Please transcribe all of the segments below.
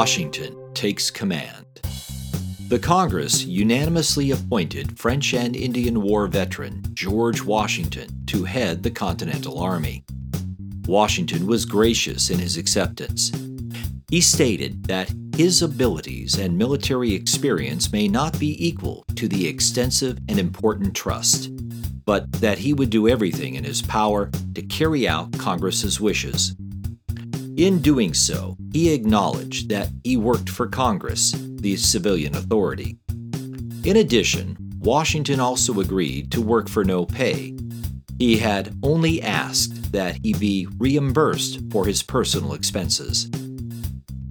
Washington takes command. The Congress unanimously appointed French and Indian War veteran George Washington to head the Continental Army. Washington was gracious in his acceptance. He stated that his abilities and military experience may not be equal to the extensive and important trust, but that he would do everything in his power to carry out Congress's wishes. In doing so, he acknowledged that he worked for Congress, the civilian authority. In addition, Washington also agreed to work for no pay. He had only asked that he be reimbursed for his personal expenses.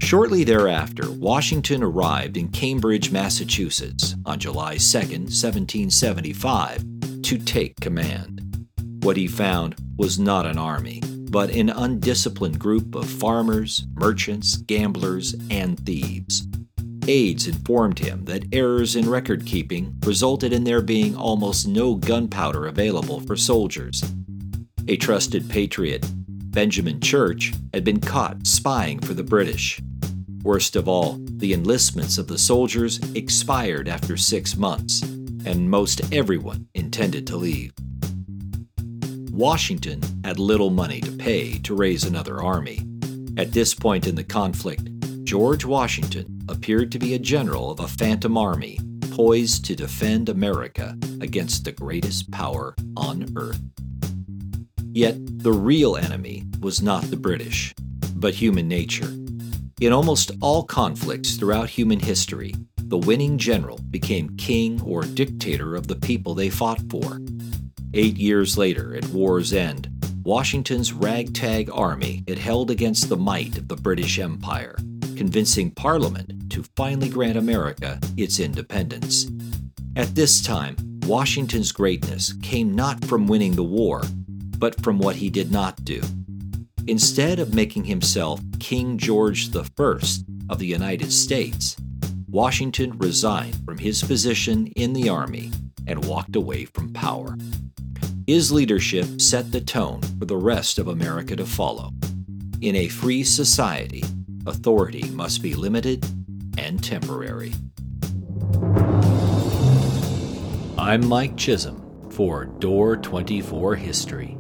Shortly thereafter, Washington arrived in Cambridge, Massachusetts on July 2, 1775, to take command. What he found was not an army, but an undisciplined group of farmers, merchants, gamblers, and thieves. Aides informed him that errors in record keeping resulted in there being almost no gunpowder available for soldiers. A trusted patriot, Benjamin Church, had been caught spying for the British. Worst of all, the enlistments of the soldiers expired after six months, and most everyone intended to leave. Washington had little money to pay to raise another army. At this point in the conflict, George Washington appeared to be a general of a phantom army poised to defend America against the greatest power on earth. Yet the real enemy was not the British, but human nature. In almost all conflicts throughout human history, the winning general became king or dictator of the people they fought for. Eight years later, at war's end, Washington's ragtag army had held against the might of the British Empire, convincing Parliament to finally grant America its independence. At this time, Washington's greatness came not from winning the war, but from what he did not do. Instead of making himself King George I of the United States, Washington resigned from his position in the Army and walked away from power. His leadership set the tone for the rest of America to follow. In a free society, authority must be limited and temporary. I'm Mike Chisholm for Door 24 History.